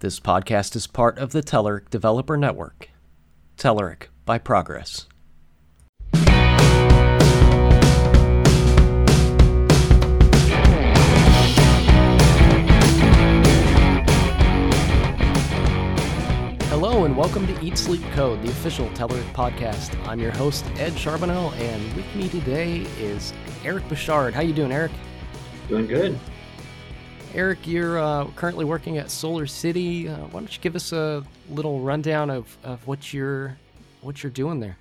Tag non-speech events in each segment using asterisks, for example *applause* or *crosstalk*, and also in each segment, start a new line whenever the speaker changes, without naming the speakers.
This podcast is part of the Telerik Developer Network. Telerik by Progress. Hello and welcome to Eat Sleep Code, the official Telerik podcast. I'm your host Ed Charbonneau, and with me today is Eric Bouchard. How you doing, Eric?
Doing good.
Eric, you're uh, currently working at Solar City. Uh, why don't you give us a little rundown of, of what you're what you're doing there?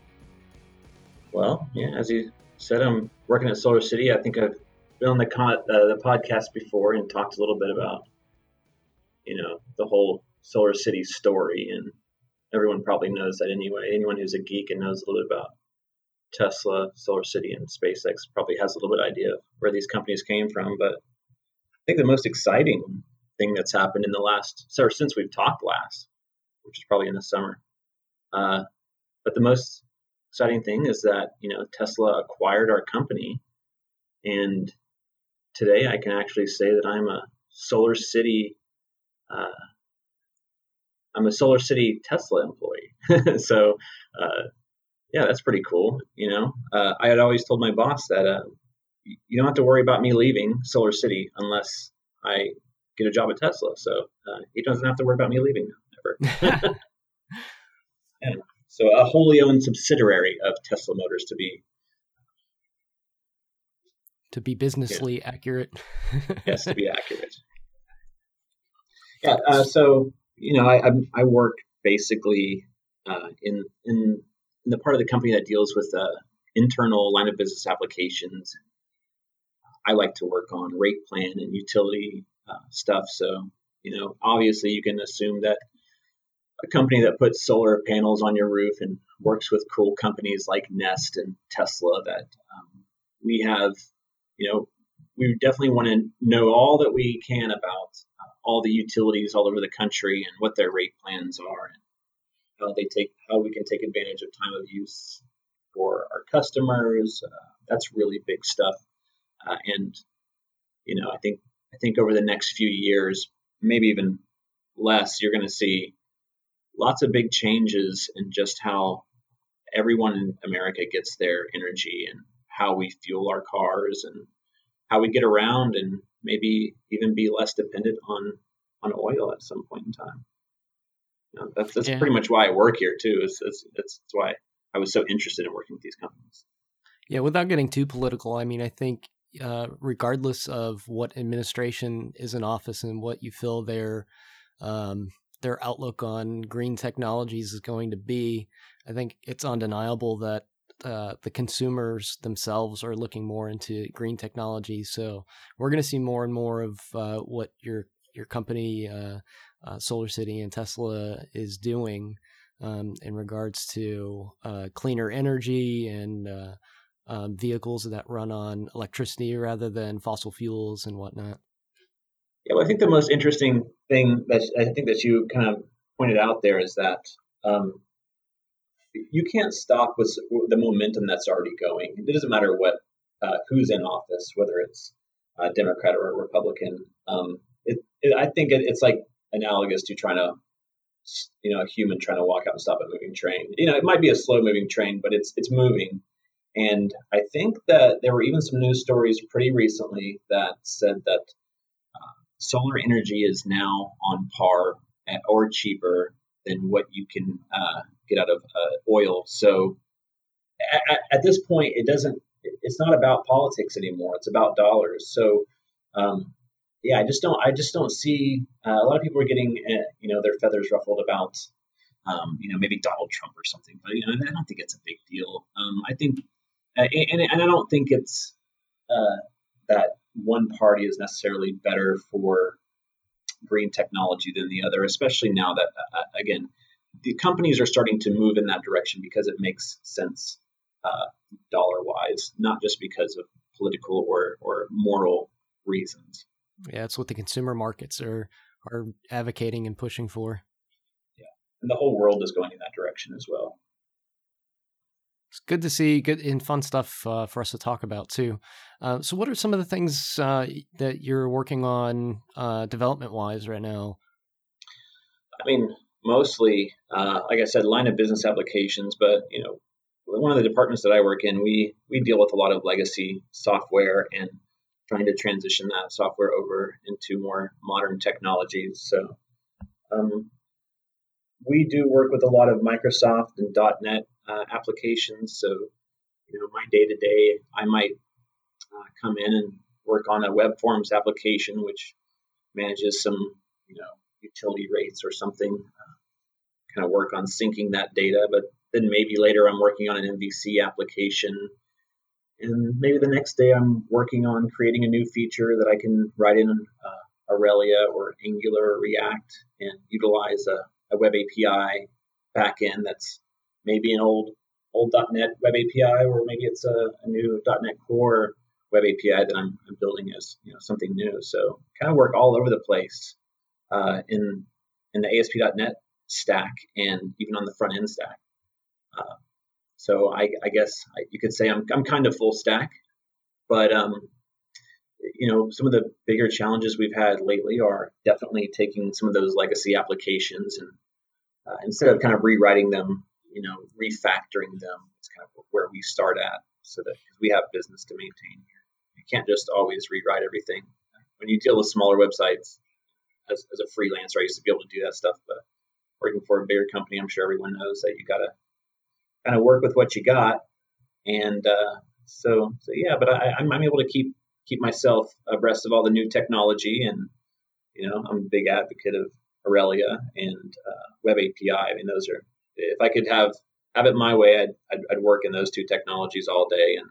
Well, yeah, as you said, I'm working at Solar City. I think I've been on the con- uh, the podcast before and talked a little bit about you know the whole Solar City story, and everyone probably knows that anyway. Anyone who's a geek and knows a little bit about Tesla, Solar City, and SpaceX probably has a little bit idea of where these companies came from, but think the most exciting thing that's happened in the last, so since we've talked last, which is probably in the summer. Uh, but the most exciting thing is that you know Tesla acquired our company, and today I can actually say that I'm a Solar City. Uh, I'm a Solar City Tesla employee. *laughs* so, uh, yeah, that's pretty cool. You know, uh, I had always told my boss that uh, you don't have to worry about me leaving Solar City unless I get a job at Tesla. So uh, he doesn't have to worry about me leaving ever. *laughs* *laughs* yeah. So a wholly owned subsidiary of Tesla Motors to be
to be businessly yeah. accurate. *laughs*
yes, to be accurate. Yeah. Uh, so you know, I I, work basically uh, in in in the part of the company that deals with uh, internal line of business applications I like to work on rate plan and utility uh, stuff. So, you know, obviously you can assume that a company that puts solar panels on your roof and works with cool companies like Nest and Tesla that um, we have, you know, we definitely want to know all that we can about uh, all the utilities all over the country and what their rate plans are and how they take how we can take advantage of time of use for our customers. Uh, that's really big stuff. Uh, and you know, I think I think over the next few years, maybe even less, you're going to see lots of big changes in just how everyone in America gets their energy and how we fuel our cars and how we get around and maybe even be less dependent on on oil at some point in time. You know, that's that's yeah. pretty much why I work here too. Is that's, that's why I was so interested in working with these companies.
Yeah, without getting too political, I mean, I think uh, regardless of what administration is in office and what you feel their um, their outlook on green technologies is going to be, I think it's undeniable that uh, the consumers themselves are looking more into green technology. So we're going to see more and more of uh, what your your company, uh, uh, Solar City and Tesla, is doing um, in regards to uh, cleaner energy and um, vehicles that run on electricity rather than fossil fuels and whatnot.
Yeah, well, I think the most interesting thing that I think that you kind of pointed out there is that um, you can't stop with the momentum that's already going. It doesn't matter what uh, who's in office, whether it's a Democrat or a Republican. Um, it, it, I think it, it's like analogous to trying to, you know, a human trying to walk out and stop a moving train. You know, it might be a slow moving train, but it's it's moving and I think that there were even some news stories pretty recently that said that uh, solar energy is now on par at, or cheaper than what you can uh, get out of uh, oil. So at, at, this point, it doesn't. It's not about politics anymore. It's about dollars. So um, yeah, I just don't. I just don't see uh, a lot of people are getting uh, you know their feathers ruffled about um, you know maybe Donald Trump or something. But you know I don't think it's a big deal. Um, I think uh, and, and I don't think it's uh, that one party is necessarily better for green technology than the other, especially now that, uh, uh, again, the companies are starting to move in that direction because it makes sense uh, dollar wise, not just because of political or, or moral reasons.
Yeah, it's what the consumer markets are are advocating and pushing for.
Yeah, and the whole world is going in that direction as well
it's good to see good and fun stuff uh, for us to talk about too. Uh, so, what are some of the things uh, that you're working on uh, development wise right now?
I mean, mostly, uh, like I said, line of business applications. But you know, one of the departments that I work in, we we deal with a lot of legacy software and trying to transition that software over into more modern technologies. So um, we do work with a lot of Microsoft and .NET uh, applications. So you know, my day to day, I might uh, come in and work on a web forms application, which manages some you know utility rates or something. Uh, kind of work on syncing that data, but then maybe later I'm working on an MVC application. And maybe the next day I'm working on creating a new feature that I can write in uh, Aurelia or Angular or React and utilize a, a web API backend that's maybe an old old .NET web API or maybe it's a, a new .NET Core web API that I'm, I'm, building as you know something new. So kind of work all over the place uh, in in the ASP.NET stack and even on the front end stack. Uh, so I, I guess I, you could say I'm, I'm kind of full stack, but um, you know some of the bigger challenges we've had lately are definitely taking some of those legacy applications and uh, instead of kind of rewriting them, you know, refactoring them is kind of where we start at, so that we have business to maintain here. You can't just always rewrite everything. When you deal with smaller websites, as, as a freelancer, I used to be able to do that stuff, but working for a bigger company, I'm sure everyone knows that you got to kind of work with what you got. And uh, so, so yeah, but I, I'm, I'm able to keep keep myself abreast of all the new technology, and you know, I'm a big advocate of Aurelia and uh, Web API. I mean, those are if I could have have it my way, I'd, I'd, I'd work in those two technologies all day and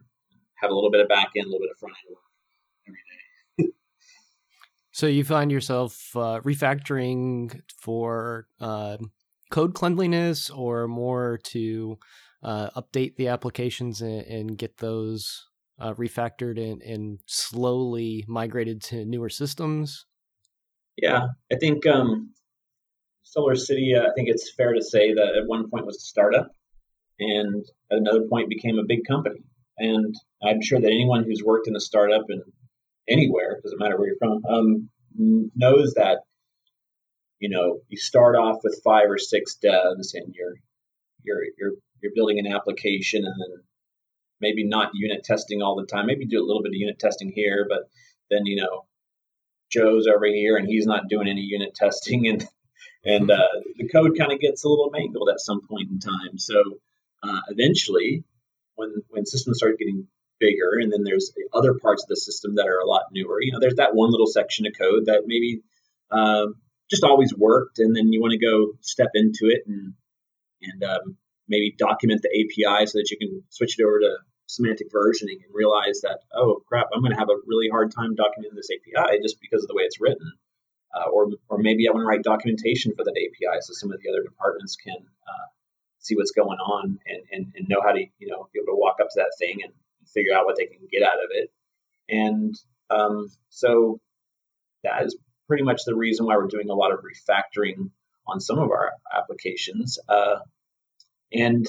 have a little bit of back end, a little bit of front end work every day. *laughs*
So you find yourself uh, refactoring for uh, code cleanliness, or more to uh, update the applications and, and get those uh, refactored and, and, slowly migrated to newer systems.
Yeah, I think um, Solar City. Uh, I think it's fair to say that at one point was a startup, and at another point became a big company. And I'm sure that anyone who's worked in a startup and anywhere, doesn't matter where you're from, um, knows that you know you start off with five or six devs and you're you're you're you're building an application and then maybe not unit testing all the time. Maybe do a little bit of unit testing here, but then you know Joe's over here and he's not doing any unit *laughs* testing and and uh, the code kind of gets a little mangled at some point in time. So uh, eventually, when when systems start getting bigger, and then there's other parts of the system that are a lot newer. You know, there's that one little section of code that maybe um, just always worked, and then you want to go step into it and and um, maybe document the API so that you can switch it over to semantic versioning and realize that oh crap, I'm going to have a really hard time documenting this API just because of the way it's written. Uh, or, or maybe I want to write documentation for that API so some of the other departments can uh, see what's going on and, and, and know how to you know be able to walk up to that thing and figure out what they can get out of it. And um, so that is pretty much the reason why we're doing a lot of refactoring on some of our applications. Uh, and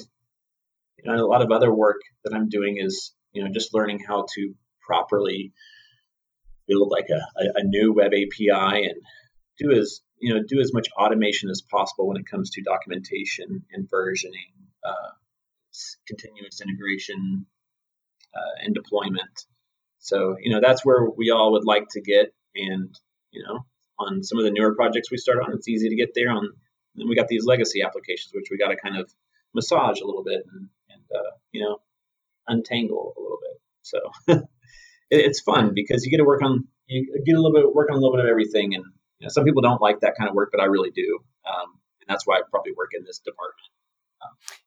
you know, a lot of other work that I'm doing is you know just learning how to properly build like a, a, a new web API and do as you know do as much automation as possible when it comes to documentation and versioning, uh, continuous integration, uh, and deployment. So, you know, that's where we all would like to get. And, you know, on some of the newer projects we start on, it's easy to get there. On then we got these legacy applications, which we got to kind of massage a little bit and, and uh, you know, untangle a little bit. So *laughs* it, it's fun because you get to work on you get a little bit work on a little bit of everything. And you know, some people don't like that kind of work, but I really do. Um, and that's why I probably work in this department.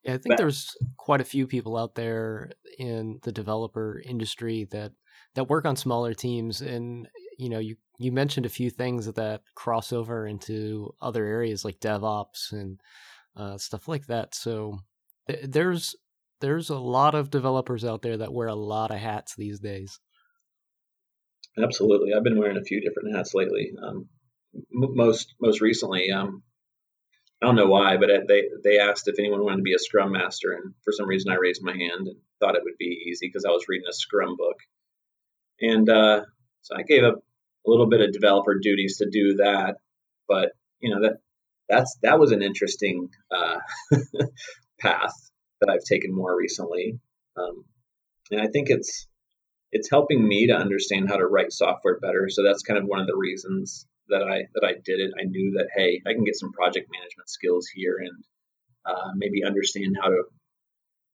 Yeah, I think but, there's quite a few people out there in the developer industry that that work on smaller teams, and you know, you you mentioned a few things that cross over into other areas like DevOps and uh, stuff like that. So th- there's there's a lot of developers out there that wear a lot of hats these days.
Absolutely, I've been wearing a few different hats lately. Um, most most recently, um, I don't know why, but they they asked if anyone wanted to be a Scrum Master, and for some reason I raised my hand and thought it would be easy because I was reading a Scrum book, and uh, so I gave up a little bit of developer duties to do that. But you know that that's that was an interesting uh, *laughs* path that I've taken more recently, um, and I think it's it's helping me to understand how to write software better. So that's kind of one of the reasons that I that I did it. I knew that hey, I can get some project management skills here and uh, maybe understand how to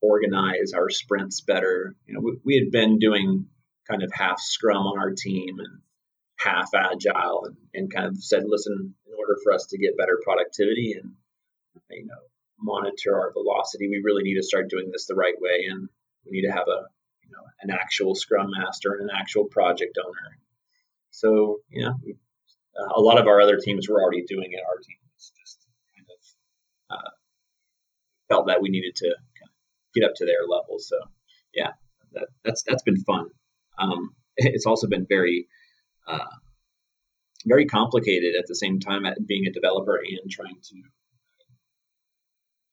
organize our sprints better. You know, we, we, had been doing kind of half Scrum on our team and half Agile, and, and kind of said, listen, in order for us to get better productivity and you know monitor our velocity, we really need to start doing this the right way, and we need to have a you know an actual Scrum master and an actual project owner. So know, uh, a lot of our other teams were already doing it. Our team was just kind of uh, felt that we needed to kind of get up to their level. So yeah, that, that's that's been fun. Um, *laughs* it's also been very uh, very complicated at the same time at being a developer and trying to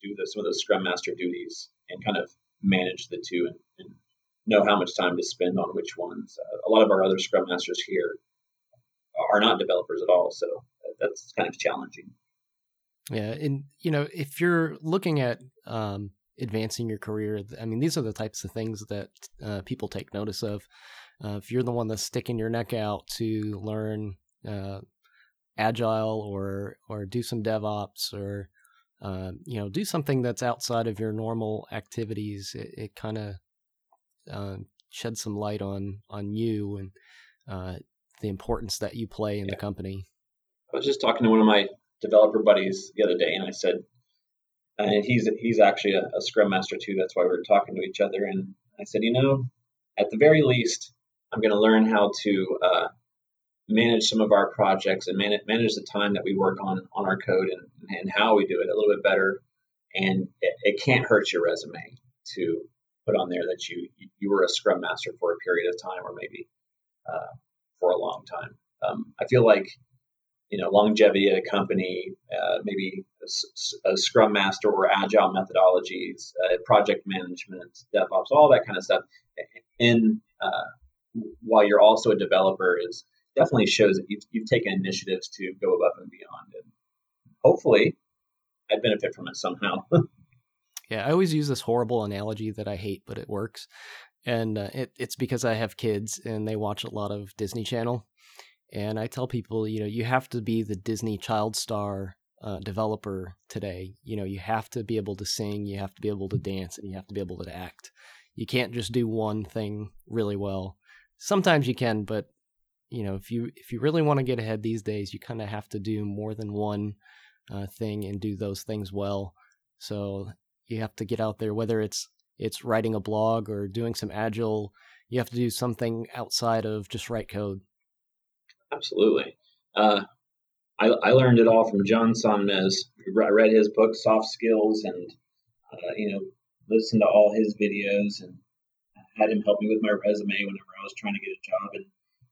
do the, some of those Scrum Master duties and kind of manage the two and, and know how much time to spend on which ones. Uh, a lot of our other Scrum Masters here are not developers at all, so that's kind of challenging.
Yeah, and you know, if you're looking at um, advancing your career, I mean, these are the types of things that uh, people take notice of. Uh, if you're the one that's sticking your neck out to learn uh, agile or or do some DevOps or uh, you know do something that's outside of your normal activities, it, it kind of uh, sheds some light on on you and uh, the importance that you play in yeah. the company.
I was just talking to one of my developer buddies the other day, and I said, and he's he's actually a, a Scrum Master too. That's why we are talking to each other. And I said, you know, at the very least, I'm going to learn how to uh, manage some of our projects and manage, manage the time that we work on on our code and, and how we do it a little bit better. And it, it can't hurt your resume to put on there that you you were a Scrum Master for a period of time, or maybe uh, for a long time. Um, I feel like you know longevity at a company, uh, maybe a, a, Scrum Master or Agile methodologies, uh, project management, DevOps, all that kind of stuff. In uh, while you're also a developer, is definitely shows that you've, you've taken initiatives to go above and beyond, and hopefully, I benefit from it somehow. *laughs*
yeah, I always use this horrible analogy that I hate, but it works and uh, it, it's because I have kids and they watch a lot of Disney Channel. And I tell people, you know, you have to be the Disney child star uh, developer today. You know, you have to be able to sing, you have to be able to dance, and you have to be able to act. You can't just do one thing really well. Sometimes you can, but you know, if you if you really want to get ahead these days, you kind of have to do more than one uh, thing and do those things well. So you have to get out there, whether it's it's writing a blog or doing some agile you have to do something outside of just write code.
Absolutely. Uh, I, I, learned it all from john sonmez i read his book soft skills and uh, you know listened to all his videos and had him help me with my resume whenever i was trying to get a job. And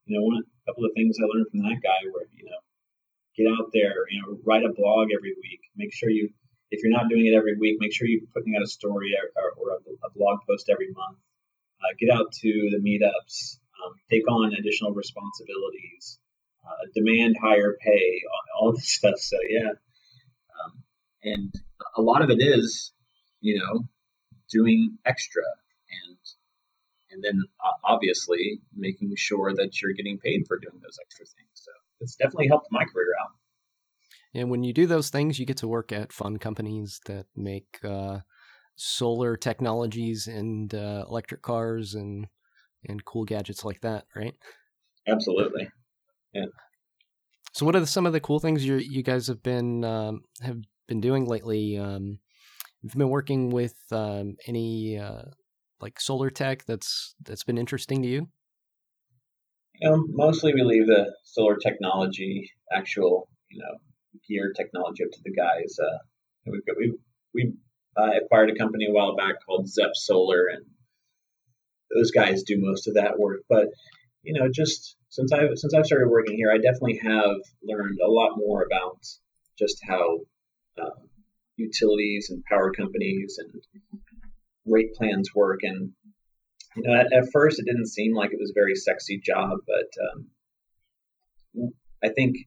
you know one a couple of things i learned from that guy were you know get out there you know write a blog every week. Make sure you if you're not doing it every week, make sure you're putting out a story or, or a, blog post every month. Uh, get out to the meetups, um, take on additional responsibilities, uh, demand higher pay, all, all, *laughs* this stuff. So yeah, um, and a lot of it is, you know, doing extra and and then uh, obviously making sure that you're getting paid for doing those extra things. So it's definitely helped my career out.
And when you do those things, you get to work at fun companies that make uh, solar technologies and uh, electric cars and and cool gadgets like that, right?
Absolutely. Yeah.
So, what are the, some of the cool things you you guys have been um, have been doing lately? Um, you've been working with um, any uh, like solar tech that's that's been interesting to you?
Know, mostly we leave the solar technology, actual you know gear technology up to the guys. Uh, got, we we uh, acquired a company a while back called Zep Solar, and those guys do most of that work. But you know, just since I since I've started working here, I definitely have learned a lot more about just how uh, utilities and power companies and rate plans work. And you know, at, at, first, it didn't seem like it was a very sexy job, but um, I think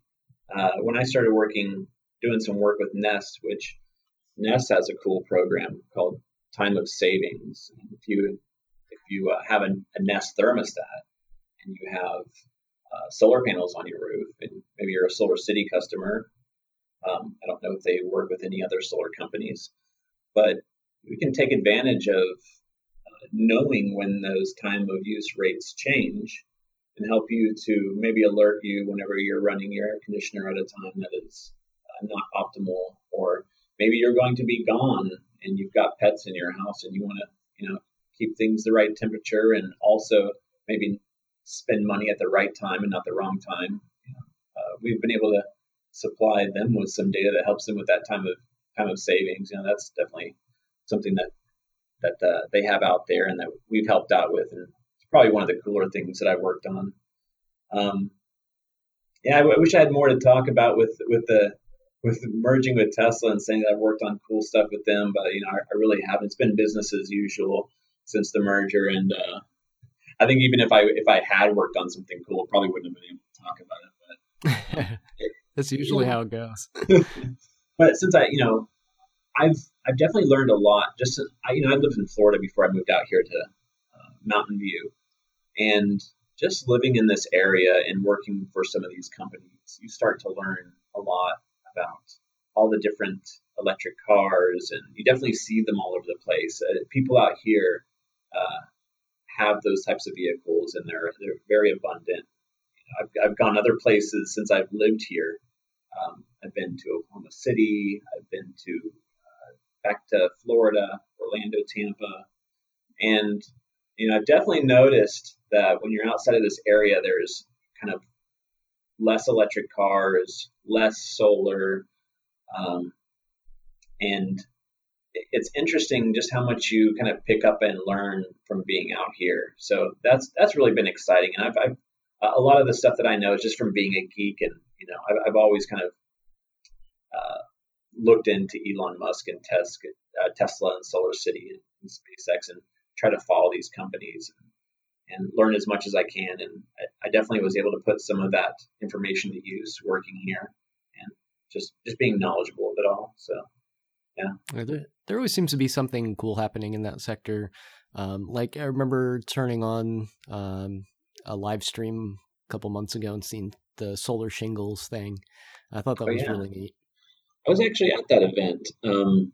uh, when I started working doing some work with Nest, which Nest has a cool program called Time of Savings. If you if you uh, have a, a, Nest thermostat and you have uh, solar panels on your roof, and maybe you're a Solar City customer, um, I don't know if they work with any other solar companies, but we can take advantage of uh, knowing when those time of use rates change and help you to maybe alert you whenever you're running your air conditioner at a time that is uh, not optimal, or maybe you're going to be gone and you've got pets in your house and you want to, you know, keep things the right temperature and also maybe spend money at the right time and not the wrong time. Uh, we've been able to supply them with some data that helps them with that time of time of savings. You know, that's definitely something that that uh, they have out there and that we've helped out with, and probably one of the cooler things that I've worked on. Um, yeah, I, w- I wish I had more to talk about with with the with merging with Tesla and saying that I've worked on cool stuff with them, but you know, I, I really haven't. It's been business as usual since the merger, and uh, I think even if I if I had worked on something cool, probably wouldn't have been able to talk about it.
But it, *laughs* that's usually how it goes. *laughs*
but since I, you know, I've I've definitely learned a lot. Just I, you know, I lived in Florida before I moved out here to uh, Mountain View, and just living in this area and working for some of these companies, you start to learn a lot about all the different electric cars, and you definitely see them all over the place. Uh, people out here uh, have those types of vehicles, and they're they're very abundant. I've, I've gone other places since I've lived here. Um, I've been to Oklahoma City. I've been to uh, back to Florida, Orlando, Tampa, and you know I've definitely noticed that when you're outside of this area, there's kind of less electric cars, less solar, um, and it's interesting just how much you kind of pick up and learn from being out here. So that's that's really been exciting, and I've, I've a lot of the stuff that I know is just from being a geek, and you know I've, I've always kind of uh, looked into Elon Musk and Tesla, uh, Tesla and Solar City and, SpaceX, and try to follow these companies and learn as much as I can. And I, I, definitely was able to put some of that information to use working here and just just being knowledgeable of it all. So, yeah.
There, there always seems to be something cool happening in that sector. Um, like I remember turning on um, a live stream a couple months ago and seeing the solar shingles thing. I thought that oh, was yeah. really neat.
I was actually at that event. Um,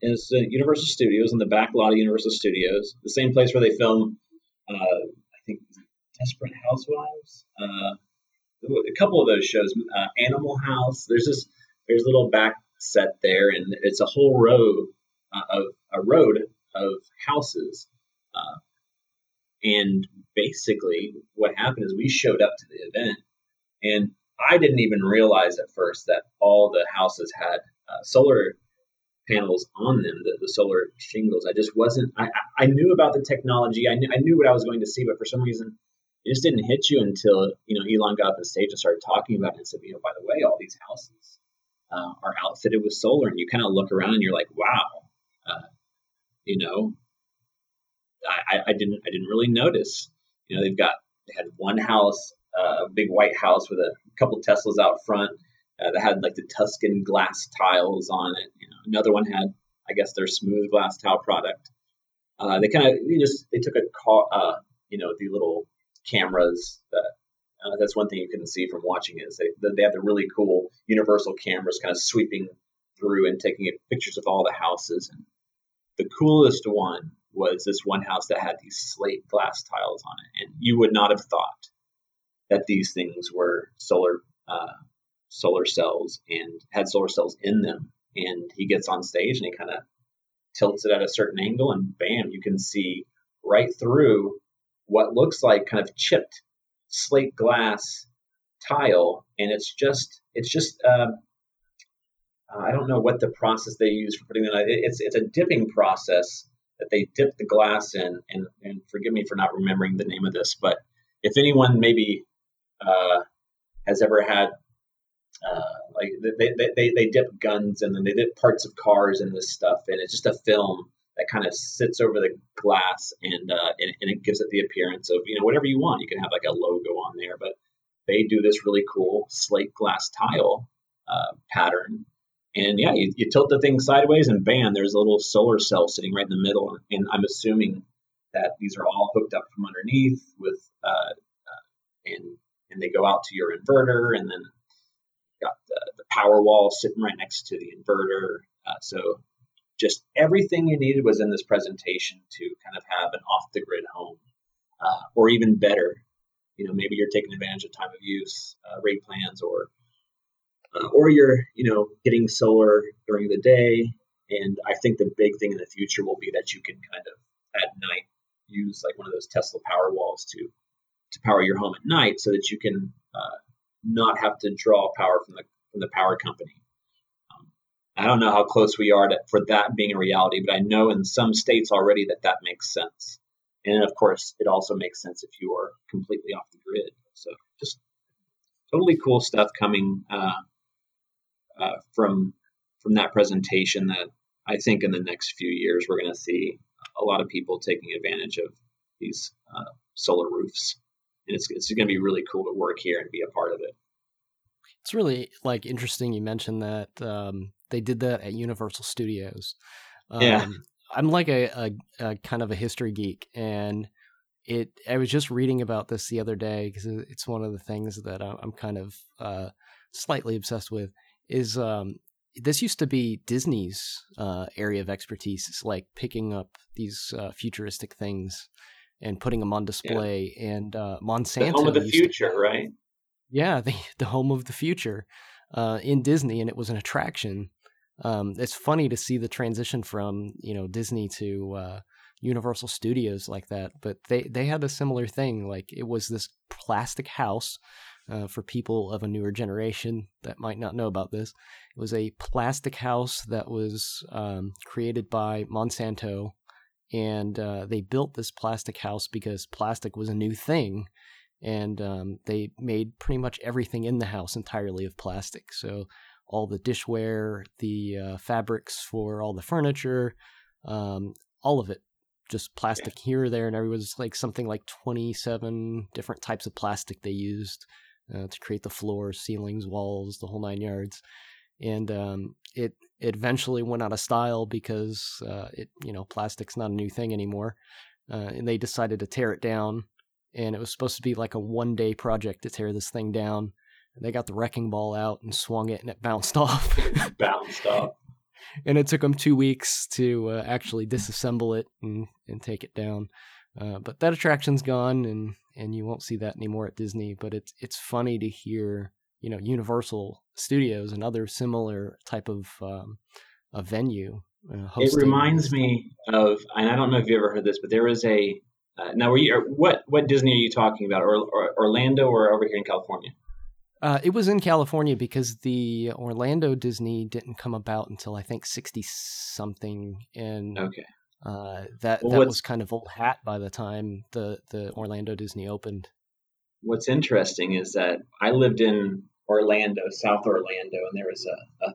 it's Universal Studios in the back lot of Universal Studios, the same place where they film uh, I think Desperate Housewives. Uh, a couple of those shows, uh, Animal House. There's this there's a little back set there, and it's a whole row uh, of a road of houses. Uh, and basically, what happened is we showed up to the event, and I didn't even realize at first that all the houses had uh, solar panels on them, the, the solar shingles. I just wasn't. I, I knew about the technology. I knew, I knew what I was going to see, but for some reason, it just didn't hit you until you know Elon got up on stage and started talking about it and said, you know, by the way, all these houses uh, are outfitted with solar, and you kind of look around and you're like, wow, uh, you know, I, I didn't I didn't really notice. You know, they've got they had one house, uh, a big white house with a couple Teslas out front uh, that had like the Tuscan glass tiles on it. You know, another one had, I guess, their smooth glass tile product. Uh, they kind of they just they took a car, uh, you know, the little cameras that. Uh, that's one thing you can see from watching is they they have the really cool universal cameras kind of sweeping through and taking pictures of all the houses. And the coolest one was this one house that had these slate glass tiles on it, and you would not have thought that these things were solar uh, solar cells and had solar cells in them. And he gets on stage and he kind of tilts it at a certain angle, and bam, you can see right through what looks like kind of chipped slate glass tile, and it's just it's just um, I don't know what the process they use for putting it. It's it's a dipping process that they dip the glass in, and, and forgive me for not remembering the name of this, but if anyone maybe uh, has ever had uh, like they, they, they, they dip guns and then they dip parts of cars in this stuff, and it's just a film that kind of sits over the glass and, uh, and, and it gives it the appearance of you know whatever you want. You can have like a logo on there, but they do this really cool slate glass tile uh, pattern, And yeah, you, you tilt the thing sideways, and bam, there's a little solar cell sitting right in the middle. And I'm assuming that these are all hooked up from underneath with, uh, uh, and and they go out to your inverter, and then got the, the power wall sitting right next to the inverter. Uh, so just everything you needed was in this presentation to kind of have an off the grid home, uh, or even better, you know, maybe you're taking advantage of time of use uh, rate plans, or uh, or you're you know getting solar during the day. And I think the big thing in the future will be that you can kind of at night use like one of those Tesla power walls to to power your home at night, so that you can uh, not have to draw power from the from the power company. Um, I don't know how close we are to, for that being a reality, but I know in some states already that that makes sense. And of course, it also makes sense if you are completely off the grid. So just totally cool stuff coming uh, uh, from from that presentation that I think in the next few years we're going to see a lot of people taking advantage of these uh, solar roofs, and it's it's going to be really cool to work here and be a part of it.
It's really like interesting you mentioned that um, they did that at Universal Studios.
Um, yeah.
I'm like a, a, a, kind of a history geek, and it. I was just reading about this the other day because it's one of the things that I'm kind of uh, slightly obsessed with. Is um, this used to be Disney's uh, area of expertise? It's like picking up these uh, futuristic things and putting them on display. Yeah. And uh, Monsanto,
the home of the future, to, right?
Yeah, the *laughs* the home of the future uh, in Disney, and it was an attraction um, it's funny to see the transition from you know Disney to uh, Universal Studios like that. But they they had a similar thing. Like it was this plastic house. Uh, for people of a newer generation that might not know about this, it was a plastic house that was um, created by Monsanto, and uh, they built this plastic house because plastic was a new thing, and um, they made pretty much everything in the house entirely of plastic. So all the dishware, the uh, fabrics for all the furniture, um, all of it. Just plastic here or there, and there was like something like 27 different types of plastic they used uh, to create the floors, ceilings, walls, the whole nine yards. And um, it, it eventually went out of style because uh, it, you know, plastic's not a new thing anymore. Uh, and they decided to tear it down. And it was supposed to be like a one day project to tear this thing down they got the wrecking ball out and swung it, and it *laughs* bounced off.
bounced off. *laughs*
And it took them two weeks to uh, actually disassemble it and, and take it down. Uh, but that attraction's gone, and, and you won't see that anymore at Disney. But it's it's funny to hear you know Universal Studios and other similar type of um, a venue.
Uh, it reminds me of, and I don't know if you ever heard this, but there was a uh, now were you what what Disney are you talking about, or, or Orlando or over here in California?
Uh, it was in California because the Orlando Disney didn't come about until I think sixty something, and
okay,
uh, that well, that was kind of old hat by the time the the Orlando Disney opened.
What's interesting is that I lived in Orlando, South Orlando, and there was a, a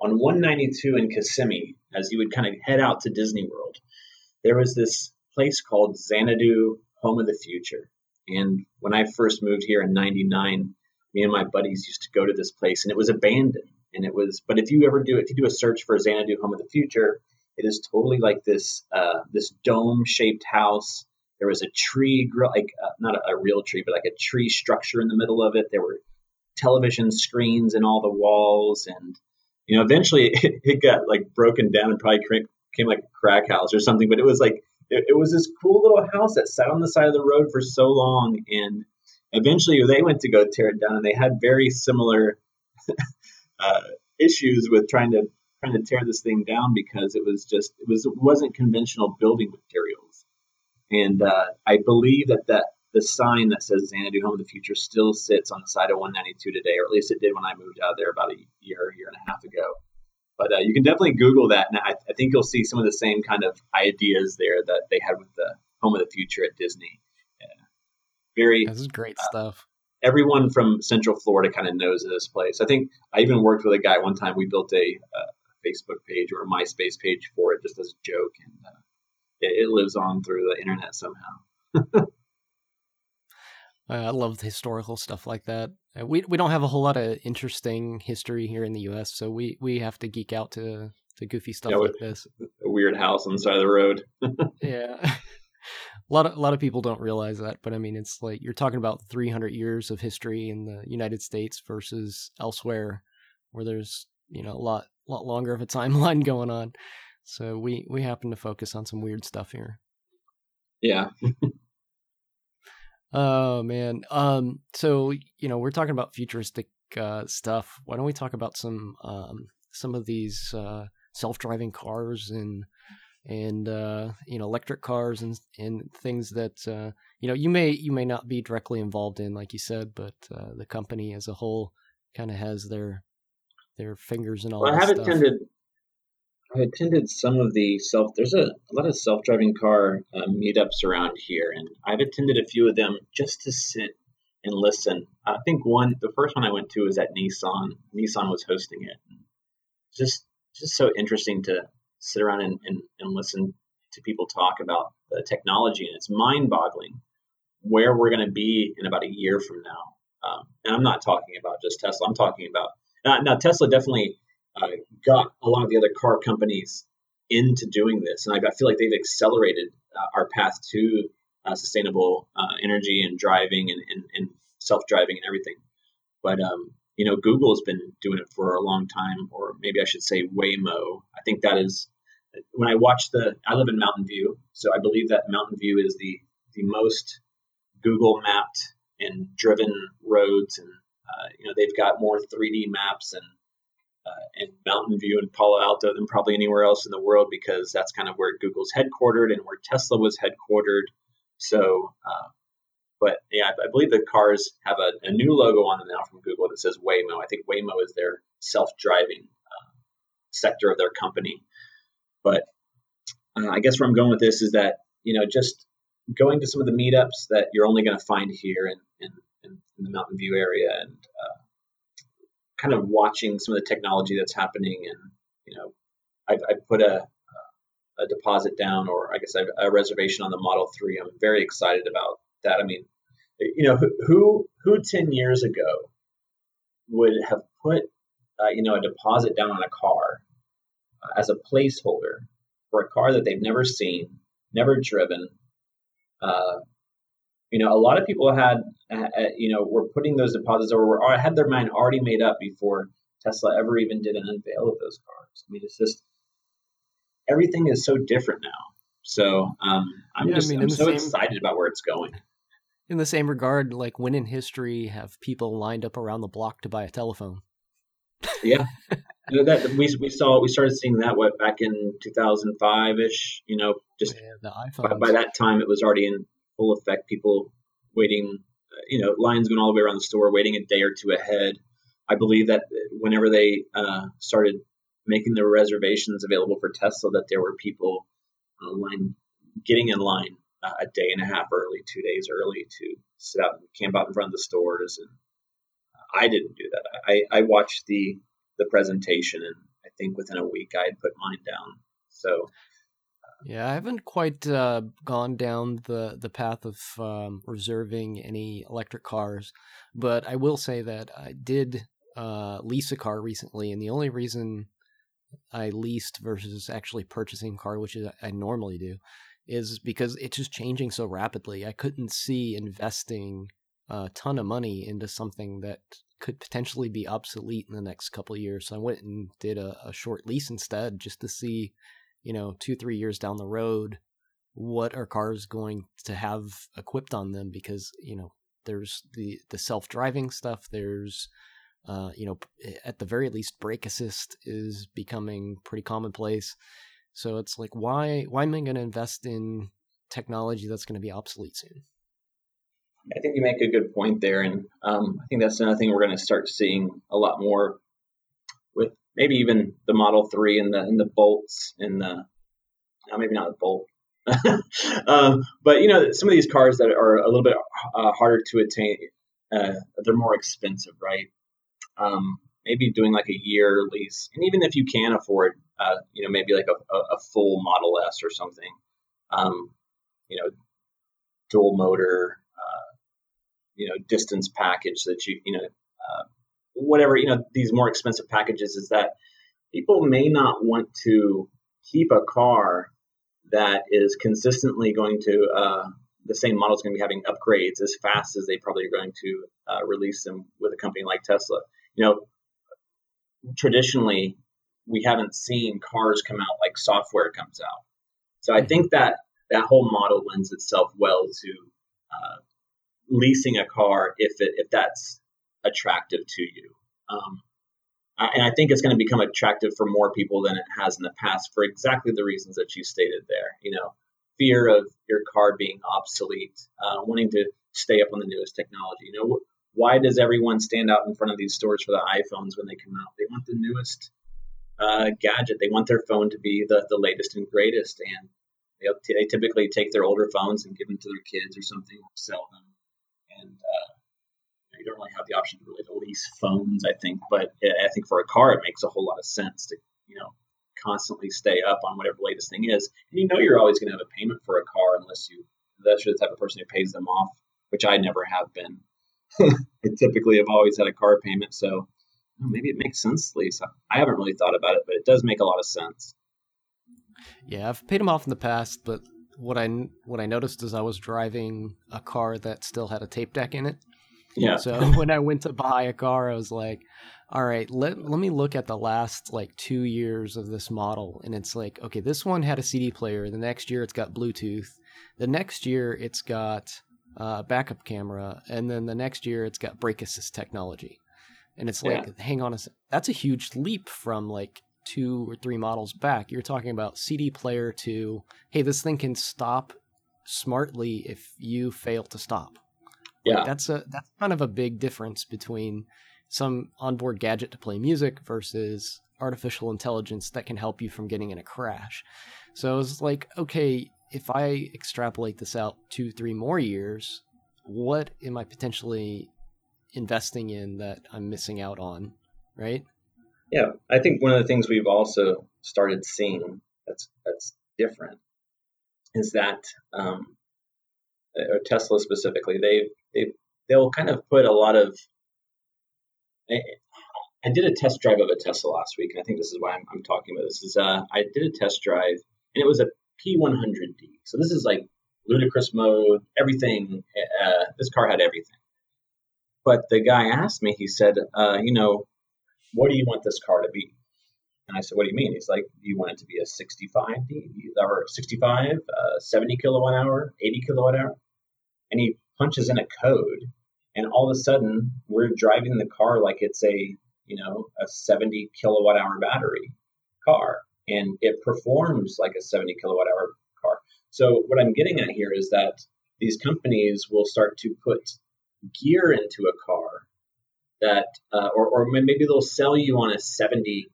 on 192 in Kissimmee, as you would kind of head out to Disney World, there was this place called Xanadu Home of the Future. And when I first moved here in '99, me and my buddies used to go to this place and it was abandoned and it was but if you ever do if you do a search for xanadu home of the future it is totally like this uh, this dome shaped house there was a tree like uh, not a, a, real tree but like a tree structure in the middle of it there were television screens in all the walls and you know eventually *laughs* it, it got like broken down and probably came like a crack house or something but it was like it, it was this cool little house that sat on the side of the road for so long and eventually they went to go tear it down and they had very similar *laughs* uh, issues with trying to trying to tear this thing down because it was just it was it wasn't conventional building materials. And uh, i believe that that the sign that says xanadu home of the future still sits on the side of 192 today or at least it did when i moved out there about a year year and a half ago but uh, you can definitely google that and I, I think you'll see some of the same kind of ideas there that they had with the home of the future at disney very
this is great uh, stuff.
Everyone from Central Florida kind of knows this place. I think I even worked with a guy one time. We built a, a Facebook page or a MySpace page for it just as a joke, and uh, it, it lives on through the internet somehow. *laughs*
I love historical stuff like that. Uh, we we don't have a whole lot of interesting history here in the U.S., so we we have to geek out to to goofy stuff yeah, like this.
A weird house on the side of the road. *laughs*
yeah, a *laughs* lot of a lot of people don't realize that, but I mean, it's like you're talking about 300 years of history in the United States versus elsewhere, where there's you know a lot lot longer of a *laughs* timeline going on. So we we happen to focus on some weird stuff here.
Yeah.
Oh man. Um. So you know we're talking about futuristic uh, stuff. Why don't we talk about some um some of these uh, self driving cars and and uh, you know electric cars and and things that uh, you know you may you may not be directly involved in, like you said, but uh, the company as a whole kind of has their their fingers and all.
Well,
I
have
stuff.
attended. I attended some of the self. There's a, a lot of self-driving car uh, meetups around here, and I've attended a few of them just to sit and listen. I think one, the first one I went to was at Nissan. Nissan was hosting it. Just, just so interesting to sit around and, and, and listen to people talk about the technology, and it's mind-boggling where we're going to be in about a year from now. Um, and I'm not talking about just Tesla. I'm talking about now, now Tesla definitely uh, got a lot of the other car companies into doing this, and I, I feel like they've accelerated uh, our path to uh, sustainable uh, energy and driving and, and, and, self-driving and everything. But um, you know, Google has been doing it for a long time, or maybe I should say Waymo. I think that is when I watch the. I live in Mountain View, so I believe that Mountain View is the the most Google mapped and driven roads and uh, you know, they've got more 3D maps and uh, and Mountain View and Palo Alto than probably anywhere else in the world because that's kind of where Google's headquartered and where Tesla was headquartered. So, uh, but yeah, I, believe the cars have a, a, new logo on them now from Google that says Waymo. I think Waymo is their self-driving uh, sector of their company. But uh, I guess where I'm going with this is that you know just going to some of the meetups that you're only going to find here and in, in the Mountain View area and uh, kind of watching some of the technology that's happening. And, you know, I, I put a, a deposit down or I guess a reservation on the Model 3. I'm very excited about that. I mean, you know, who, who 10 years ago would have put, uh, you know, a deposit down on a car uh, as a placeholder for a car that they've never seen, never driven, uh, you know, a lot of people had, uh, you know, were putting those deposits or were, had their mind already made up before Tesla ever even did an unveil of those cars. I mean, it's just everything is so different now. So um, I'm yeah, just I mean, I'm so same, excited about where it's going.
In the same regard, like when in history have people lined up around the block to buy a telephone?
yeah, *laughs* you know, that we we saw we started seeing that what back in 2005 ish. You know, just yeah, the. By, by, that time, it was already in full affect People waiting, uh, you know, lines going all the way around the store, waiting a day or two ahead. I believe that whenever they uh, started making the reservations available for Tesla, that there were people uh, line getting in line uh, a day and a half early, two days early to sit out and camp out in front of the stores. And I didn't do that. I, I watched the the presentation, and I think within a week I had put mine down. So
yeah, I haven't quite uh, gone down the the path of um, reserving any electric cars, but I will say that I did uh, lease a car recently, and the only reason I leased versus actually purchasing a car, which is I normally do, is because it's just changing so rapidly. I couldn't see investing a ton of money into something that could potentially be obsolete in the next couple years. So I went and did a, a short lease instead, just to see you know, two, three years down the road, what are cars going to have equipped on them? Because, you know, there's the, the self driving stuff, there's, uh, you know, at the very least, brake assist is becoming pretty commonplace. So it's like, why, why am I going to invest in technology that's going to be obsolete soon?
I think you make a good point there, and um, I think that's another thing we're going to start seeing a lot more maybe even the Model Three and the and the bolts and the maybe not the bolt. *laughs* um, but you know, some of these cars that are a little bit uh, harder to attain, uh, they're more expensive, right? Um, maybe doing like a year lease, and even if you can afford, uh, you know, maybe like a, a, full Model S or something, um, you know, dual motor, uh, you know distance package that you you know uh, whatever you know these more expensive packages is that people may not want to keep a car that is consistently going to uh, the same model is going to be having upgrades as fast as they probably are going to uh, release them with a company like Tesla. You know, traditionally we haven't seen cars come out like software comes out. So I think that that whole model lends itself well to uh, leasing a car if it if that's attractive to you. Um, and I think it's going to become attractive for more people than it has in the past for exactly the reasons that you stated there. You know, fear of your car being obsolete, uh, wanting to stay up on the newest technology. You know, why does everyone stand out in front of these stores for the iPhones when they come out? They want the newest uh, gadget. They want their phone to be the, the latest and greatest. And they, they typically take their older phones and give them to their kids or something, or sell them. And uh, you don't really have the option to really lease phones, I think. But I think for a car, it makes a whole lot of sense to, you know, constantly stay up on whatever the latest thing is. And you know you're always going to have a payment for a car unless you, you're the type of person who pays them off, which I never have been. *laughs* I typically have always had a car payment, so maybe it makes sense, Lisa. I haven't really thought about it, but it does make a lot of sense.
Yeah, I've paid them off in the past, but what I what I noticed is I was driving a car that still had a tape deck in it.
Yeah.
So *laughs* when I went to buy a car, I was like, all right, let let me look at the last like 2 years of this model and it's like, okay, this one had a CD player, the next year it's got Bluetooth. The next year it's got uh, backup camera, and then the next year it's got brake assist technology. And it's like, yeah. hang on a sec. That's a huge leap from like two or three models back. You're talking about CD player to, hey, this thing can stop smartly if you fail to stop.
Yeah,
like that's a that's kind of a big difference between some onboard gadget to play music versus artificial intelligence that can help you from getting in a crash. So it's like, okay, if I extrapolate this out two, three more years, what am I potentially investing in that I'm missing out on? Right?
Yeah, I think one of the things we've also started seeing that's that's different is that um, or Tesla specifically, they they they'll kind of put a lot of. I, I did a test drive of a Tesla last week, and I think this is why I'm, I'm talking about this. Is uh, I did a test drive, and it was a P100D. So this is like ludicrous mode, everything. Uh, this car had everything. But the guy asked me, he said, uh, you know, what do you want this car to be? And I said, what do you mean? He's like, do you want it to be a 65 D or 65, uh, 70 kilowatt hour, 80 kilowatt hour? And he punches in a code, and all of a sudden we're driving the car like it's a, you know, a 70 kilowatt hour battery car and it performs like a 70 kilowatt hour car. So what I'm getting at here is that these companies will start to put gear into a car that, uh, or, or maybe they'll sell you on a 70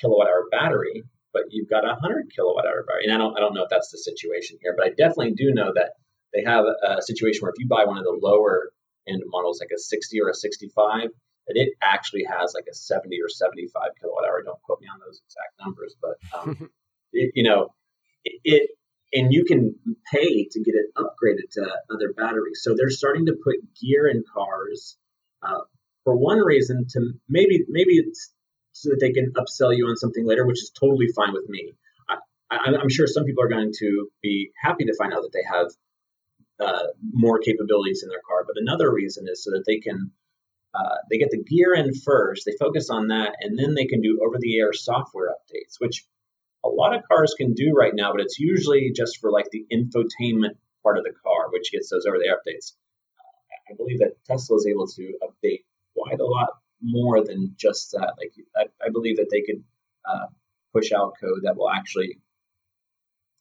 kilowatt hour battery, but you've got a 100 kilowatt hour battery. And I don't, I don't know if that's the situation here, but I definitely do know that they have a situation where if you buy one of the lower end models, like a 60 or a 65, that it actually has like a 70 or 75 kilowatt hour. Don't quote me on those exact numbers, but um, *laughs* it, you know, it, it, and you can pay to get it upgraded to other batteries. So they're starting to put gear in cars uh, for one reason to maybe maybe it's so that they can upsell you on something later, which is totally fine with me. I, am sure some people are going to be happy to find out that they have uh, more capabilities in their car, but another reason is so that they can uh, they get the gear in first, they focus on that, and then they can do over the air software updates, which a lot of cars can do right now, but it's usually just for like the infotainment part of the car, which gets those over the air updates. I believe that Tesla is able to update quite a lot more than just that. Like I, I believe that they could uh, push out code that will actually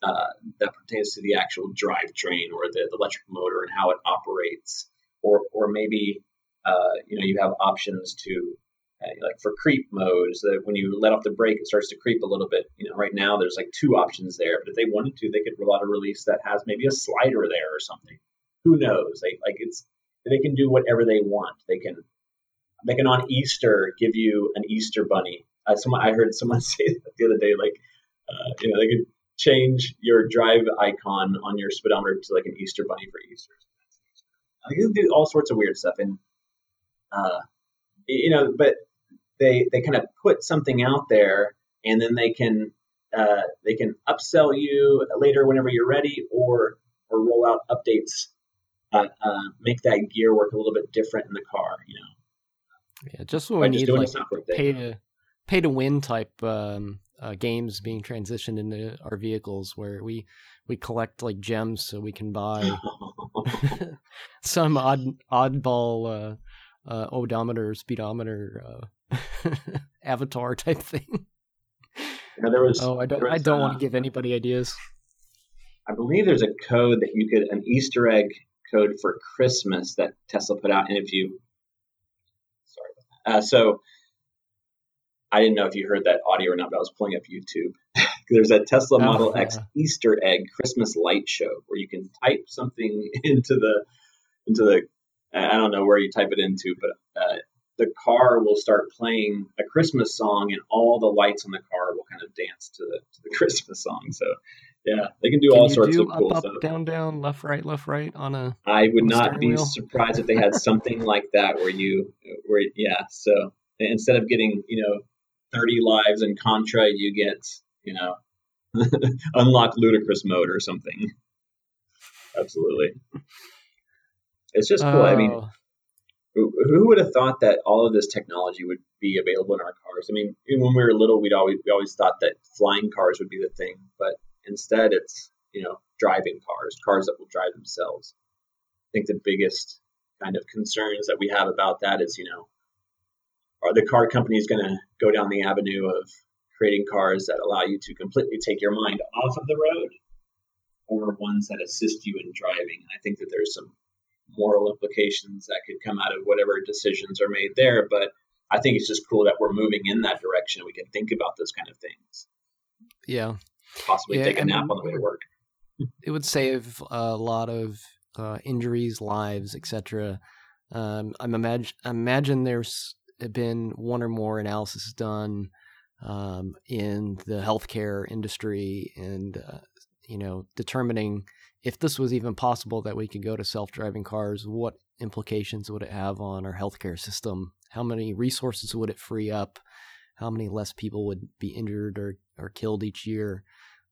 uh, that pertains to the actual drivetrain or the, the, electric motor and how it operates, or or maybe uh, you know, you have options to uh, like for creep modes that when you let off the brake, it starts to creep a little bit. You know, right now there's like two options there, but if they wanted to, they could roll out a release that has maybe a slider there or something. Who knows? They like it's they can do whatever they want. They can they can on Easter give you an Easter bunny. Uh, someone I heard someone *laughs* say that the other day, like uh, you know, they could change your drive icon on your speedometer to like an Easter bunny for Easter. Like, you can do all sorts of weird stuff, and uh, you know, but they they kind of put something out there, and then they can uh, they can upsell you later whenever you're ready, or or roll out updates, uh, uh, make that gear work a little bit different in the car. You know.
Yeah, just what we need like pay to pay to win type um, uh, games being transitioned into our vehicles, where we we collect like gems so we can buy *laughs* *laughs* some odd oddball uh, uh, odometer, speedometer, uh, *laughs* avatar type thing.
Yeah, there was.
Oh, I don't.
Was,
I don't want to give anybody ideas.
I believe there's a code that you could an Easter egg code for Christmas that Tesla put out, and if you sorry, uh, so I didn't know if you heard that audio or not, but I was pulling up YouTube. *laughs* There's a Tesla oh, Model oh, X Easter egg Christmas light show where you can type something *laughs* into the into the I don't know where you type it into, but uh, the car will start playing a Christmas song, and all the lights on the car will kind of dance to the to the *laughs* Christmas song. So yeah, they can do
can
all sorts
do
of cool
up,
stuff.
down, down, left, right, left, right on a.
I would not be
wheel.
surprised if they had something like that where you where yeah. So instead of getting you know 30 lives in Contra, you get, you know, *laughs* unlock ludicrous mode or something. Absolutely. It's just cool. I mean, oh. who, would have thought that all of this technology would be available in our cars? I mean, when we were little, we'd always we always thought that flying cars would be the thing, but instead, it's you know driving cars, cars that will drive themselves. I think the biggest kind of concerns that we have about that is you know the car companies going to go down the avenue of creating cars that allow you to completely take your mind off of the road or ones that assist you in driving? And I think that there's some moral implications that could come out of whatever decisions are made there, but I think it's just cool that we're moving in that direction. We can think about those kind of things.
Yeah.
Possibly
yeah,
take a nap on the way to work.
It would save a lot of uh, injuries, lives, etc. Um, I'm imagine imagine there's been one or more analysis done um, in the healthcare industry and uh, you know determining if this was even possible that we could go to self-driving cars what implications would it have on our healthcare system? How many resources would it free up? How many less people would be injured or, or killed each year?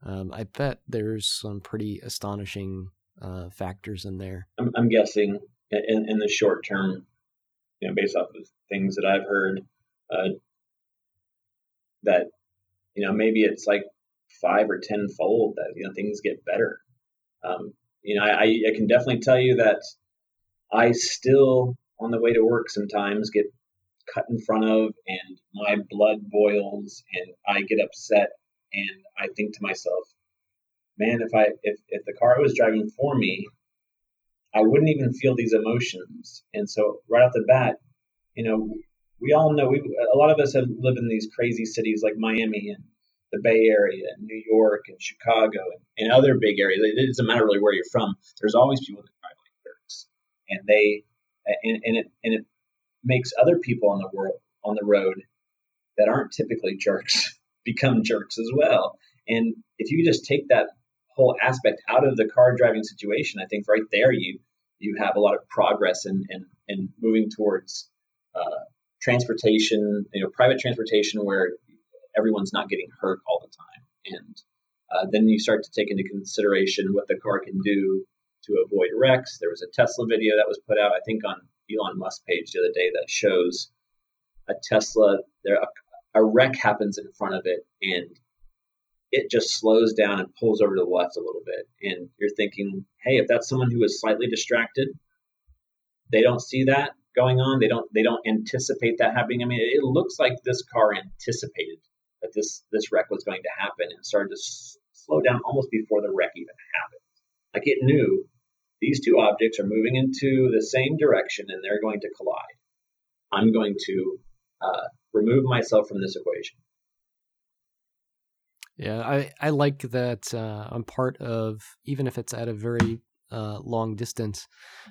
Um, i bet there's some pretty astonishing uh, factors in there.
I'm, I'm guessing in, in the short term you know, based off of things that I've heard, uh, that you know maybe it's like five or ten fold that you know things get better. Um, you know, I, I can definitely tell you that I still on the way to work sometimes get cut in front of and my blood boils and I get upset and I think to myself, man, if I if, if the car was driving for me I wouldn't even feel these emotions. And so right off the bat, you know, we all know we a lot of us have lived in these crazy cities like Miami and the Bay Area and New York and Chicago and, and other big areas. It doesn't matter really where you're from. There's always people that drive like jerks, and they and, and it and it makes other people on the world on the road that aren't typically jerks *laughs* become jerks as well. And if you just take that whole aspect out of the car driving situation, I think right there you you have a lot of progress in in, in moving towards uh, transportation, you know, private transportation where everyone's not getting hurt all the time, and uh, then you start to take into consideration what the car can do to avoid wrecks. There was a Tesla video that was put out, I think, on Elon Musk page the other day that shows a Tesla. There, a, a wreck happens in front of it, and it just slows down and pulls over to the left a little bit. And you're thinking, hey, if that's someone who is slightly distracted, they don't see that going on. They don't they don't anticipate that happening. I mean, it looks like this car anticipated that this this wreck was going to happen and started to slow down almost before the wreck even happened. Like it knew these two objects are moving into the same direction and they're going to collide. I'm going to uh, remove myself from this equation.
Yeah, I, I like that uh, I'm part of, even if it's at a very uh, long distance,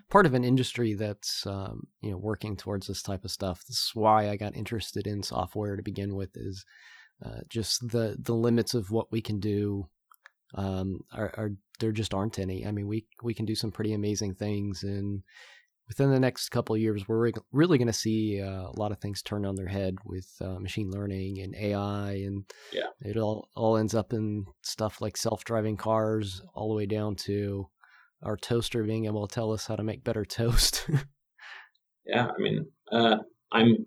part of an industry that's um, you know working towards this type of stuff. This is why I got interested in software to begin with. Is uh, just the the limits of what we can do um, are, are there just aren't any. I mean, we we can do some pretty amazing things, and within the next couple of years, we're really going to see uh, a lot of things turn on their head with uh, machine learning and AI, and
yeah.
it all all ends up in stuff like self driving cars, all the way down to our toaster being able to tell us how to make better *laughs* toast.
yeah, I mean, uh, I'm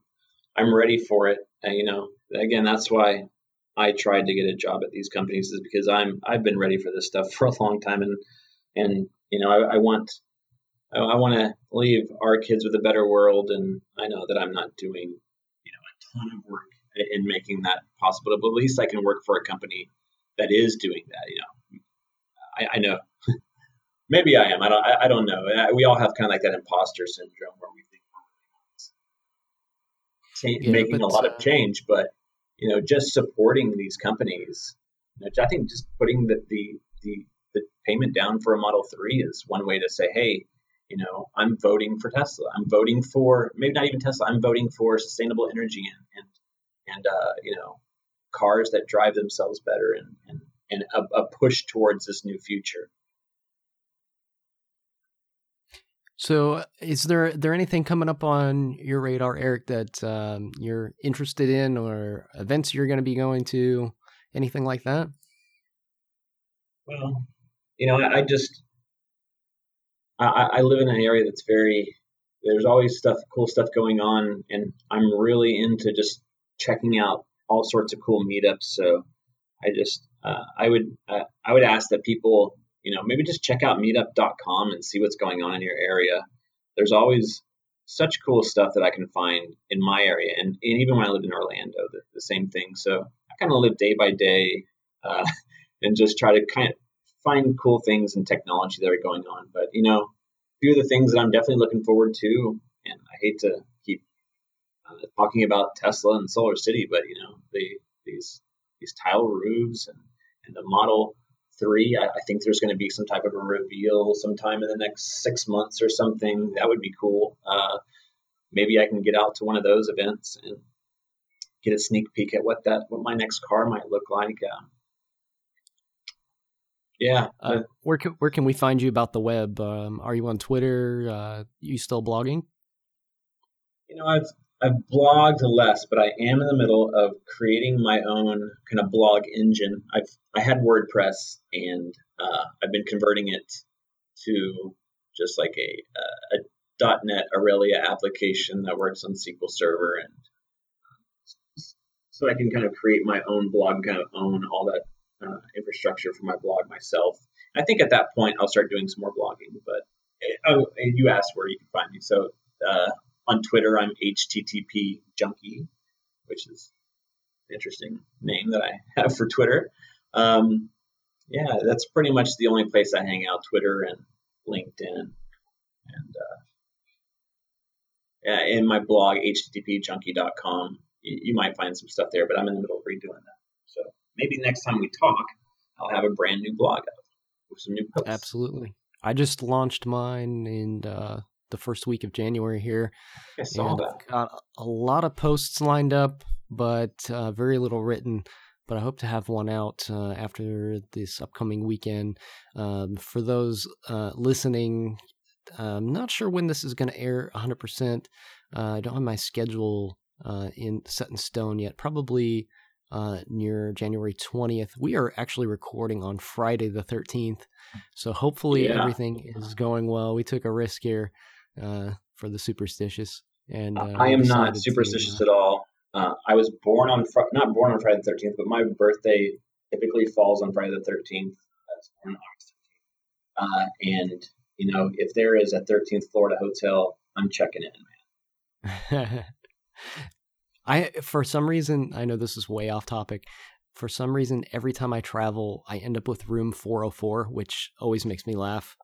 I'm ready for it. you know, again, that's why I tried to get a job at these companies is because I'm I've been ready for this stuff *laughs* for a long time, and and you know, I, I want I, I want to leave our kids with a better world, and I know that I'm not doing you know a ton of work in making that possible, but at least I can work for a company that is doing that. You know, I, I know *laughs* maybe I am. I don't. I, I, don't know. We all have kind of like that imposter syndrome where we think we're yeah, making but, a lot of uh, change, but you know, just supporting these companies. You know, I think just putting the, the the the payment down for a Model Three is one way to say, hey, you know, I'm voting for Tesla. I'm voting for maybe not even Tesla. I'm voting for sustainable energy and and and uh, you know, cars that drive themselves better and and and a, a push towards this new future.
So, is there there anything coming up on your radar, Eric, that um, you're interested in, or events you're going to be going to, anything like that?
Well, you know, I, I just I, I, live in an area that's very there's always stuff, cool stuff going on, and I'm really into just checking out all sorts of cool meetups. So, I just uh, I would uh, I would ask that people you know, maybe just check out meetup.com and see what's going on in your area. There's always such cool stuff that I can find in my area. And, and even when I lived in Orlando, the, the same thing. So I kind of live day by day uh, *laughs* and just try to kind of find cool things and technology that are going on. But, you know, few of the things that I'm definitely looking forward to, and I hate to keep uh, talking about Tesla and Solar City, but, you know, the, these, these tile roofs and, and the model three. I, I think there's going to be some type of a reveal sometime in the next six months or something. That would be cool. Uh, maybe I can get out to one of those events and get a sneak peek at what that what my next car might look like. Um, yeah.
Uh, where can, where can we find you about the web? Um, are you on Twitter? Uh, you still blogging?
You know, I've I've blogged less, but I am in the middle of creating my own kind of blog engine. I've I had WordPress and uh, I've been converting it to just like a, a, a .NET Aurelia application that works on SQL Server, and so I can kind of create my own blog, kind of own all that uh, infrastructure for my blog myself. I think at that point I'll start doing some more blogging. But oh, you asked where you can find me, so uh, on Twitter, I'm HTTP Junkie, which is an interesting name that I *laughs* have for Twitter. Um, yeah, that's pretty much the only place I hang out: Twitter and LinkedIn, and uh, yeah, in my blog httpjunkie.com, you, you might find some stuff there. But I'm in the middle of redoing that, so maybe next time we talk, I'll have a brand new blog up with some new posts.
Absolutely. I just launched mine in uh, the first week of January here.
I saw that.
Got a lot of posts lined up, but uh, very little written. But I hope to have one out uh, after this upcoming weekend. Um, for those uh, listening, I'm not sure when this is going to air 100%. Uh, I don't have my schedule uh, in set in stone yet. Probably uh, near January 20th. We are actually recording on Friday the 13th. So hopefully yeah. everything is going well. We took a risk here uh, for the superstitious. And uh,
I am not superstitious to, uh, at all. Uh, I was born on fr- not born on Friday the thirteenth, but my birthday typically falls on Friday the thirteenth. Uh, and you know, if there is a 13th Florida hotel, I'm checking in,
man. *laughs* I for some reason I know this is way off topic. For some reason, every time I travel, I end up with room 404, which always makes me laugh.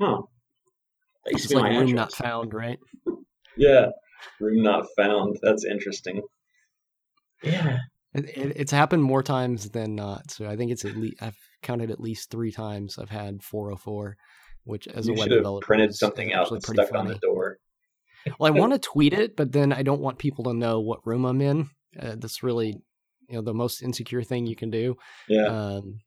Huh.
It's like room not found, right? *laughs*
Yeah, room not found. That's interesting. Yeah,
it, it, it's happened more times than not. So I think it's at least I've counted at least three times. I've had 404, which as
you
a web developer,
printed something out and stuck funny. on the door.
Well, I want to *laughs* tweet it, but then I don't want people to know what room I'm in. Uh, that's really, you know, the most insecure thing you can do.
Yeah.
Um,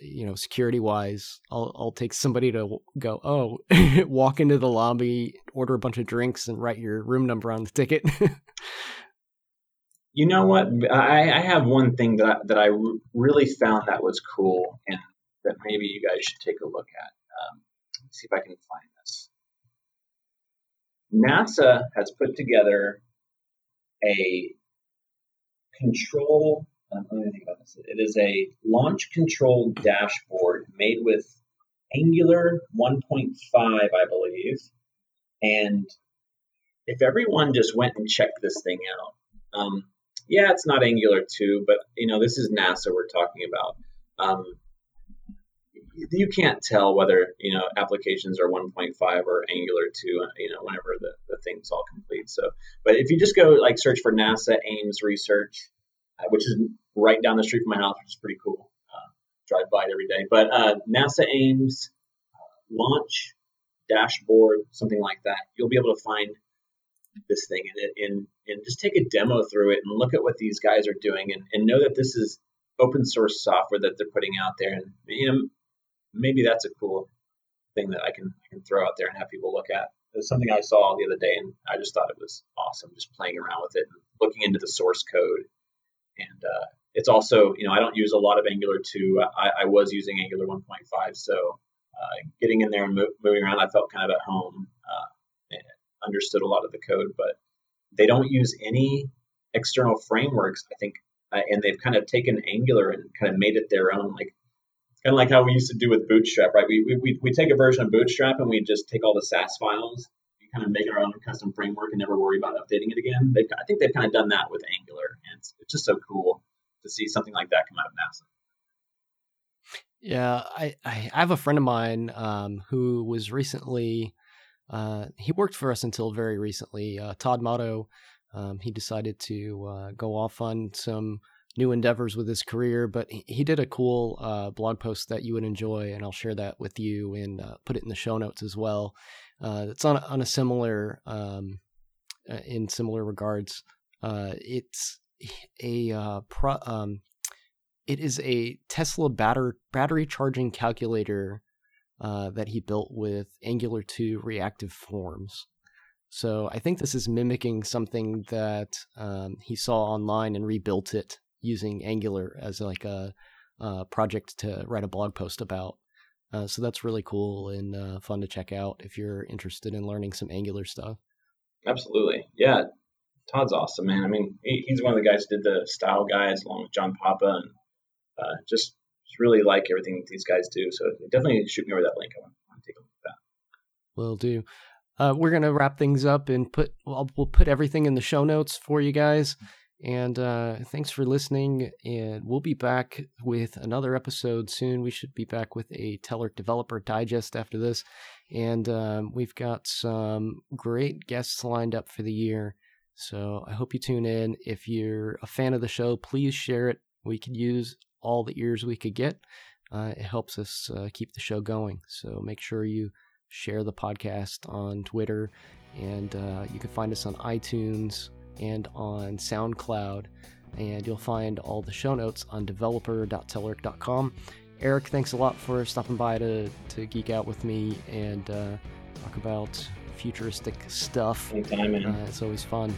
you know, security wise, I'll I'll take somebody to go, oh, *laughs* walk into the lobby, order a bunch of drinks, and write your room number on the ticket. *laughs*
you know what? I, I have one thing that I, that I really found that was cool, and that maybe you guys should take a look at. Um, see if I can find. NASA has put together a control um, let me think about this. It is a launch control dashboard made with Angular 1.5, I believe. And if everyone just went and checked this thing out, um, yeah, it's not Angular 2, but you know this is NASA we're talking about. Um, you can't tell whether you know applications are 1.5 or Angular 2. You know, whenever the, the thing's all complete. So, but if you just go like search for NASA Ames research, uh, which is right down the street from my house, which is pretty cool. Uh, drive by it every day. But uh, NASA Ames uh, launch dashboard, something like that. You'll be able to find this thing and, and, and just take a demo through it and look at what these guys are doing and, and know that this is open source software that they're putting out there. And you know, maybe that's a cool thing that I can, I can throw out there and have people look at. It was something I saw the other day, and I just thought it was awesome, just playing around with it and looking into the source code. And uh, it's also, you know, I don't use a lot of Angular 2. I, I was using Angular 1.5, so uh, getting in there and mo- moving around, I felt kind of at home. Uh, understood a lot of the code, but they don't use any external frameworks. I think, uh, and they've kind of taken Angular and kind of made it their own. Like kind of like how we used to do with Bootstrap, right? We, we, we take a version of Bootstrap and we just take all the Sass files, and kind of make our own custom framework and never worry about updating it again. They've, I think they've kind of done that with Angular, and it's, it's just so cool to see something like that come out of NASA.
Yeah, I, I have a friend of mine um, who was recently, uh, he worked for us until very recently. Uh, Todd Motto, um, he decided to uh, go off on some new endeavors with his career, but he, did a cool uh, blog post that you would enjoy, and I'll share that with you and uh, put it in the show notes as well. Uh, it's on, on a similar, um, in similar regards. it's a uh, pro, um, it is a Tesla batter, battery charging calculator uh, that he built with Angular 2 reactive forms. So I think this is mimicking something that um, he saw online and rebuilt it using Angular as like a, a project to write a blog post about. Uh, so that's really cool and uh, fun to check out if you're interested in learning some Angular stuff.
Absolutely, yeah. Todd's awesome, man. I mean, he, he's one of the guys who did the style guides along with John Papa, and uh, just, just really like everything that these guys do. So definitely shoot me over that link. I want, I want to take a look at that.
Will do. Uh, we're gonna wrap things up and put well, we'll put everything in the show notes for you guys. And uh, thanks for listening. And we'll be back with another episode soon. We should be back with a Telerik Developer Digest after this. And um, we've got some great guests lined up for the year. So I hope you tune in. If you're a fan of the show, please share it. We could use all the ears we could get. Uh, it helps us uh, keep the show going. So make sure you share the podcast on Twitter, and uh, you can find us on iTunes and on SoundCloud. And you'll find all the show notes on developer.telerik.com. Eric, thanks a lot for stopping by to, to geek out with me and uh, talk about futuristic stuff.
Anytime, man.
Uh, it's always fun.